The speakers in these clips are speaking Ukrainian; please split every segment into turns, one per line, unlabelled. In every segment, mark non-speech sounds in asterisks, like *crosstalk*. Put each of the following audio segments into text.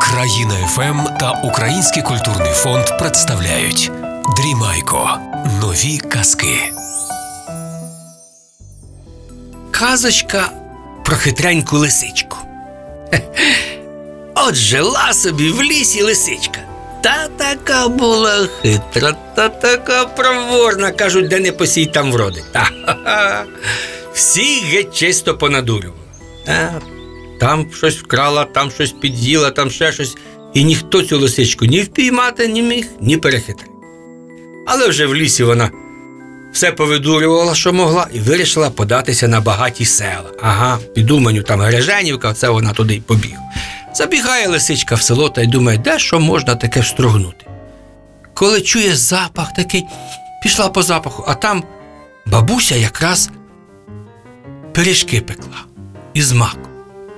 Країна ФМ та Український культурний фонд представляють Дрімайко. Нові казки.
Казочка про хитреньку лисичку. От жила собі в лісі лисичка. Та така була хитра, та така проворна, кажуть, де не посій, там вроди. *laughs* Ха-ха-ха. Всіх геть чисто понадурювала. Там щось вкрала, там щось під'їла, там ще щось. І ніхто цю лисичку ні впіймати не міг, ні перехитрити. Але вже в лісі вона все повидурювала, що могла, і вирішила податися на багаті села. Ага, під Уманю там Греженівка, це вона туди й побігла. Забігає лисичка в село та й думає, де що можна таке встрогнути. Коли чує запах такий, пішла по запаху, а там бабуся якраз пиріжки пекла із маку.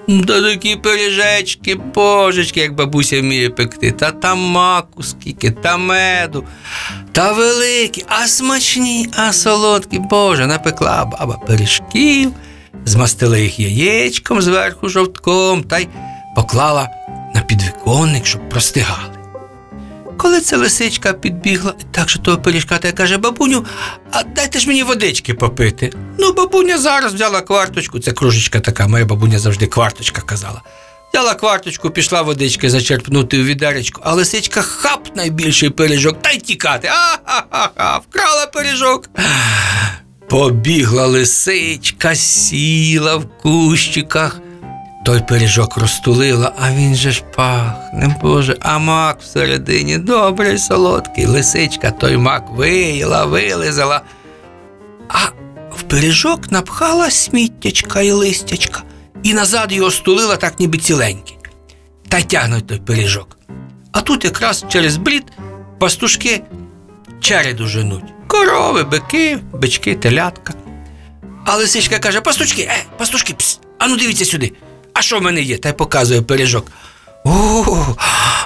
Да такі пиріжечки, божечки, як бабуся вміє пекти. Та там маку скільки, та меду, та великі, а смачні, а солодкі. Боже, напекла баба пиріжків, змастила їх яєчком зверху жовтком та й поклала на підвіконник, щоб простигали. Коли ця лисичка підбігла так що того пиріжка та й каже, бабуню, а дайте ж мені водички попити. Ну, бабуня зараз взяла кварточку, це кружечка така, моя бабуня завжди кварточка казала. Взяла кварточку, пішла водички зачерпнути у відеречку, а лисичка хап найбільший пиріжок та й тікати. А-ха-ха-ха, вкрала пиріжок. Побігла лисичка, сіла в кущиках. Той пиріжок розтулила, а він же ж пахне, Боже, а мак всередині добрий, солодкий. Лисичка той мак виїла, вилизала. А в пиріжок напхала сміттячка і листячка, і назад його стулила так, ніби ціленький. Та й тягнуть той пиріжок. А тут якраз через брід пастушки череду женуть. Корови, бики, бички, телятка. А лисичка каже: пастушки, е, пастушки, пс, ану дивіться сюди. А що в мене є? Та й показує пиріжок. О,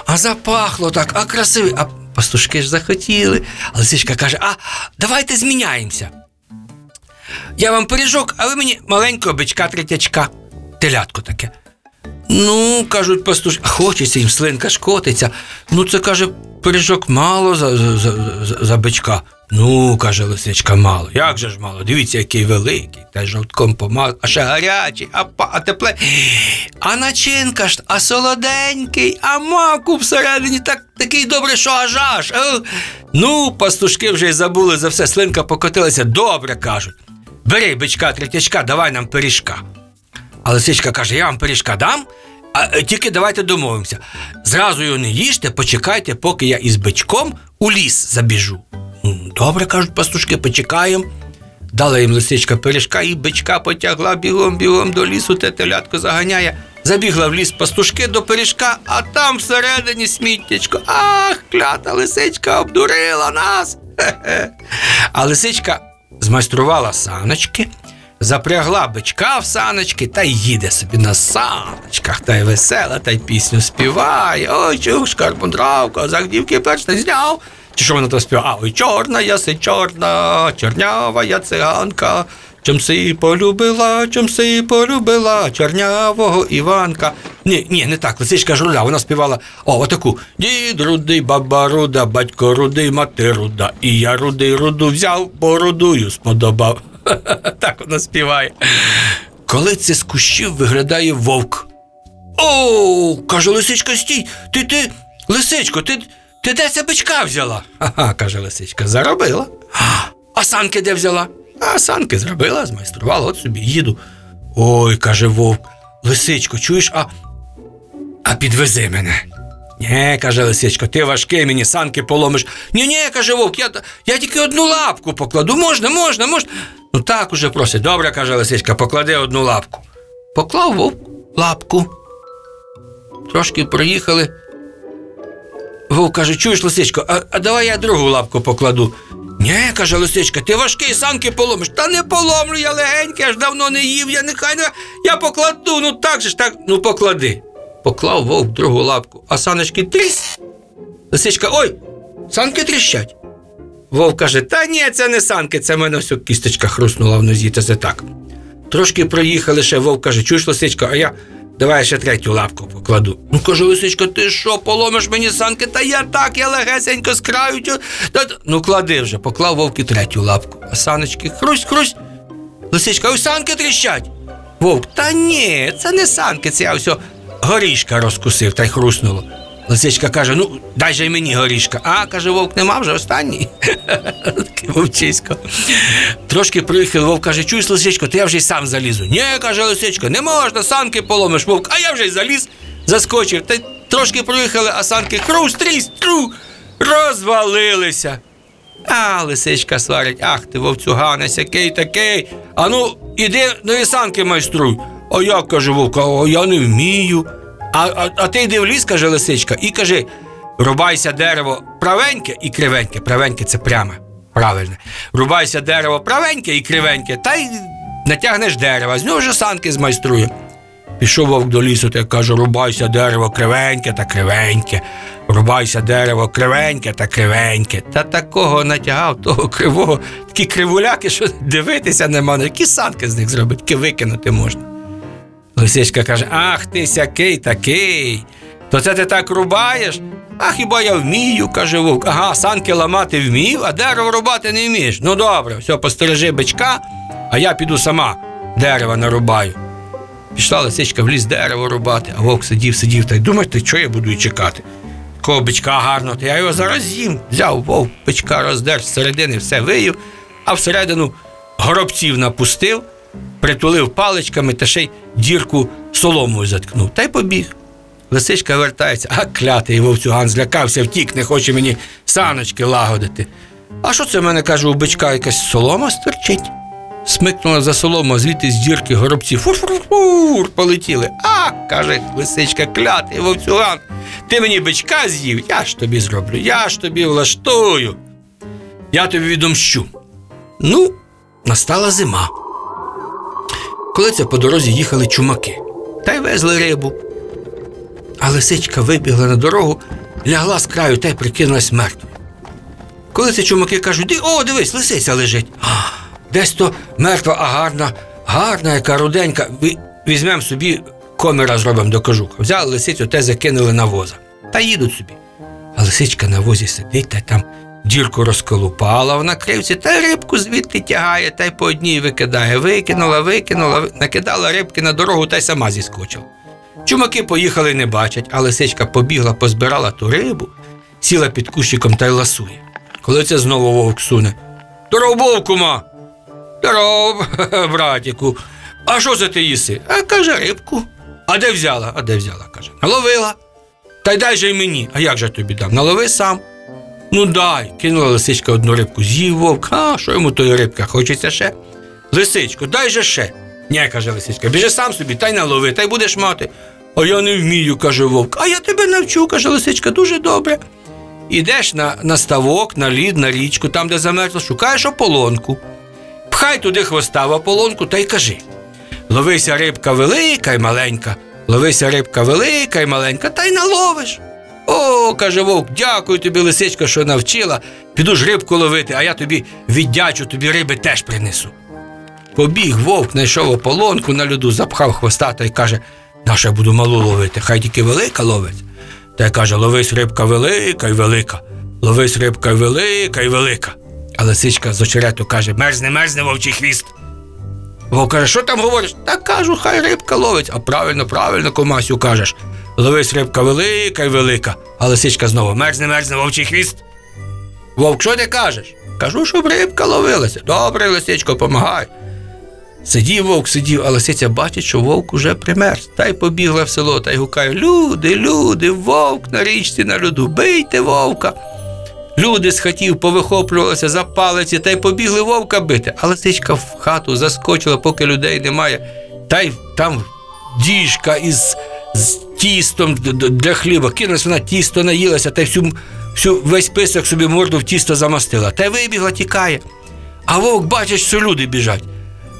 а запахло так, а красивий. А пастушки ж захотіли. А лисичка каже: а давайте зміняємося. Я вам пиріжок, а ви мені маленького бичка третячка. Телятко таке. Ну, кажуть пастушки, а хочеться їм слинка шкотиться. Ну, це каже, пиріжок мало за, за, за, за, бичка. Ну, каже лисичка, мало. Як же ж мало? Дивіться, який великий, та жовтком помаз, а ще гарячий, а, па- а тепле. А начинка ж, а солоденький, а маку всередині так, такий добрий, що аж аж. Е. Ну, пастушки вже й забули за все, слинка покотилася. Добре кажуть. Бери бичка, третячка, давай нам пиріжка. А лисичка каже: я вам пиріжка дам, а е, тільки давайте домовимося. Зразу його не їжте, почекайте, поки я із бичком у ліс забіжу. «М, Добре, кажуть пастушки, почекаємо. Дала їм лисичка пиріжка і бичка потягла бігом, бігом до лісу, те телятко заганяє. Забігла в ліс пастушки до пиріжка, а там всередині сміттячко. Ах, клята лисичка обдурила нас. Хе-хе. А лисичка змайструвала саночки, запрягла бичка в саночки та й їде собі на саночках, та й весела, та й пісню співає. Ой, чух, шкарбундравка, загдівки перш не зняв. Чи що вона там співає? А, ой, чорна яси чорна, чорнява я циганка. Чом си полюбила, чом си полюбила чорнявого Іванка. Ні, ні, не так, лисичка жуля, вона співала о, отаку. Дід рудий, баба руда, батько рудий, мати руда. І я рудий руду взяв, бородую сподобав. *laughs* Так вона співає. Коли це з кущів виглядає вовк. О, каже лисичка, стій, ти ти, лисичко, ти, ти де це бичка взяла? Ага, каже лисичка, заробила. А санки де взяла? А санки зробила, змайструвала, от собі їду. Ой, каже вовк, лисичко, чуєш, а, а підвези мене. Нє, каже лисичко, ти важкий, мені санки поломиш. Ні, ні, каже вовк, я, я тільки одну лапку покладу. Можна, можна, можна. Ну так уже просить. Добре, каже лисичка, поклади одну лапку. Поклав вовк лапку. Трошки проїхали. Вовк каже, чуєш, лисичко, а, а давай я другу лапку покладу. Ні, каже лисичка, ти важкий санки поломиш. Та не поломлю, я легенький, аж давно не їв, я нехай не. Я покладу, ну так же ж так, ну поклади. Поклав вовк другу лапку, а саночки тріс. Лисичка, ой, санки тріщать. Вовк каже: Та ні, це не санки, це мене ось кісточка хруснула в нозі, та це так. Трошки проїхали ще вовк каже, чуєш лисичка, а я давай я ще третю лапку покладу. Ну каже, лисичка, ти що, поломиш мені санки? Та я так, я легесенько з краю. та- та». Ну клади вже, поклав вовки третю лапку. А саночки хрусь, хрусь. Лисичка, ось санки тріщать. Вовк, та ні, це не санки, це я ось горішка розкусив та й хруснуло. Лисичка каже: ну, дай же й мені горішка. А, каже, вовк нема вже останній. *laughs* Такий вовчисько. Трошки приїхав, вовк каже, чуєш, лисичко, то я вже й сам залізу. Ні, каже лисичко, не можна, санки поломиш, вовк, а я вже й заліз, заскочив. Та й трошки проїхали, а санки хруст, тріс, тру, розвалилися. А, лисичка сварить, ах ти вовцюгане, сякий такий. А ну, іди нові санки майструй. А я каже вовк, а я не вмію. А, а, а ти йди в ліс, каже лисичка, і кажи: рубайся дерево правеньке і кривеньке. Правеньке це пряме, правильне. Рубайся дерево правеньке і кривеньке, та й натягнеш дерево, з нього вже санки змайструє. Пішов вовк до лісу та й каже: рубайся дерево кривеньке та кривеньке, рубайся дерево кривеньке та кривеньке. Та такого натягав, того кривого, такі кривуляки, що дивитися нема, які санки з них зробить, які викинути можна. Лисичка каже: Ах ти сякий такий. То це ти так рубаєш? А хіба я вмію, каже вовк. Ага, санки ламати вмів, а дерево рубати не вмієш. Ну добре, все, постережи бичка, а я піду сама дерева нарубаю. Пішла лисичка в ліс дерево рубати, а вовк сидів, сидів та й думає, ти що я буду чекати? Кого бичка гарно, то я його зараз з'їм. Взяв вовк, бичка роздер з середини, все виїв, а всередину горобців напустив, притулив паличками та ще й дірку соломою заткнув. Та й побіг. Лисичка вертається, а клятий вовцюган злякався, втік, не хоче мені саночки лагодити. А що це в мене каже, у бичка якась солома стерчить? Смикнула за солому, звідти з дірки горобці фур-фур-фур полетіли. А, каже лисичка, клятий вовцюган, ти мені бичка з'їв, я ж тобі зроблю, я ж тобі влаштую. Я тобі відомщу. Ну, настала зима. Коли це по дорозі їхали чумаки та й везли рибу. А лисичка вибігла на дорогу, лягла з краю та й прикинулась мертвою. Коли це чумаки кажуть, «Ди- о, дивись, лисиця лежить. А, десь то мертва, а гарна, гарна, яка руденька. Візьмемо собі коміра зробимо до кожуха. Взяли лисицю та закинули на воза. Та їдуть собі. А лисичка на возі сидить та там дірку розколупала в накривці, та рибку звідти тягає, та й по одній викидає. Викинула, викинула, накидала рибки на дорогу та й сама зіскочила. Чумаки поїхали, не бачать, а лисичка побігла, позбирала ту рибу, сіла під кущиком та й ласує. Коли це знову вовк суне. Здоров, вовкума! Здоров, *laughs* братіку. А що це ти їси? А каже, рибку. А де взяла? А де взяла? каже. Наловила. Та й дай же й мені. А як же тобі дам? Налови сам. Ну дай, кинула лисичка одну рибку, з'їв вовк. А що йому тої рибка? Хочеться ще? Лисичко, дай же ще. Ні, каже лисичка, біжи сам собі, та й налови, та й будеш мати. А я не вмію, каже вовк. А я тебе навчу, каже лисичка, дуже добре. Ідеш на, на ставок, на лід, на річку, там, де замерзло, шукаєш ополонку. Пхай туди хвоста в ополонку та й кажи. Ловися рибка велика й маленька, ловися рибка велика й маленька, та й наловиш. О, каже вовк, дякую тобі, лисичка, що навчила. Піду ж рибку ловити, а я тобі віддячу, тобі риби теж принесу. Побіг вовк, знайшов ополонку на льоду, запхав хвоста та й каже: наша буду малу ловити, хай тільки велика ловить. Та й каже: ловись рибка велика й велика, ловись рибка велика й велика. А лисичка з очерету каже: мерзне, мерзне вовчий хвіст. Вовк каже, що там говориш? Та кажу, хай рибка ловить. А правильно, правильно, комасю кажеш. Ловись рибка велика й велика. А лисичка знову мерзне, мерзне вовчий хвіст. Вовк, що ти кажеш? Кажу, щоб рибка ловилася. Добре, лисичко, помагай. Сидів вовк, сидів, а лисиця бачить, що вовк уже примерз. Та й побігла в село та й гукає: Люди, люди, вовк на річці на льоду, бийте вовка. Люди з хатів повихоплювалися за палиці та й побігли вовка бити. А лисичка в хату заскочила, поки людей немає. Та й там діжка із з тістом для хліба. Кинулась вона тісто наїлася, та й всю, всю весь писок собі морду в тісто замастила. Та й вибігла, тікає. А вовк бачить, що люди біжать.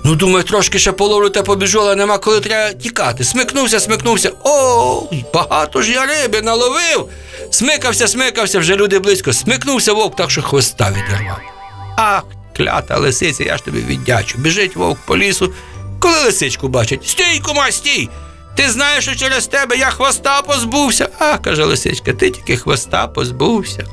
Ну, думаю, трошки ще половлю та побіжу, але нема коли треба тікати. Смикнувся, смикнувся. О, багато ж я риби наловив. Смикався, смикався, вже люди близько. Смикнувся вовк, так що хвоста відірвав. Ах, клята лисиця, я ж тобі віддячу. Біжить вовк по лісу. Коли лисичку бачить, стій, кума, стій! Ти знаєш, що через тебе я хвоста позбувся. А, каже лисичка, ти тільки хвоста позбувся.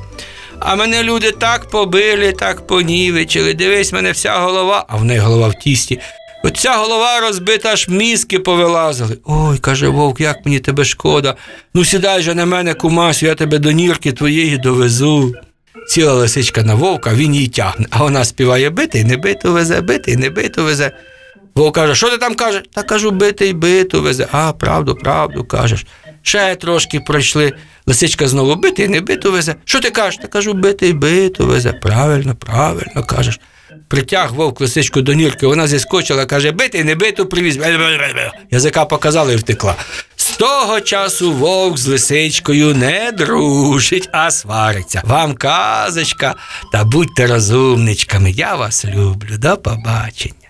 А мене люди так побили, так понівечили. Дивись, мене вся голова, а в неї голова в тісті. Оця голова розбита, аж мізки повилазили. Ой, каже вовк, як мені тебе шкода. Ну сідай же на мене, кумасю, я тебе до нірки твоєї довезу. Ціла лисичка на вовка, він її тягне, а вона співає битий, не биту везе, битий, не биту везе. Вовк каже, що ти там кажеш? Та кажу, битий, биту везе. А, правду, правду кажеш. Ще трошки пройшли. Лисичка знову битий, не биту везе. Що ти кажеш? Та кажу, битий, биту везе. Правильно, правильно кажеш. Притяг вовк лисичку до нірки, вона зіскочила, каже, битий, не биту привіз. Язика показала і втекла. З того часу вовк з лисичкою не дружить, а свариться. Вам казочка, та будьте розумничками. Я вас люблю. До побачення.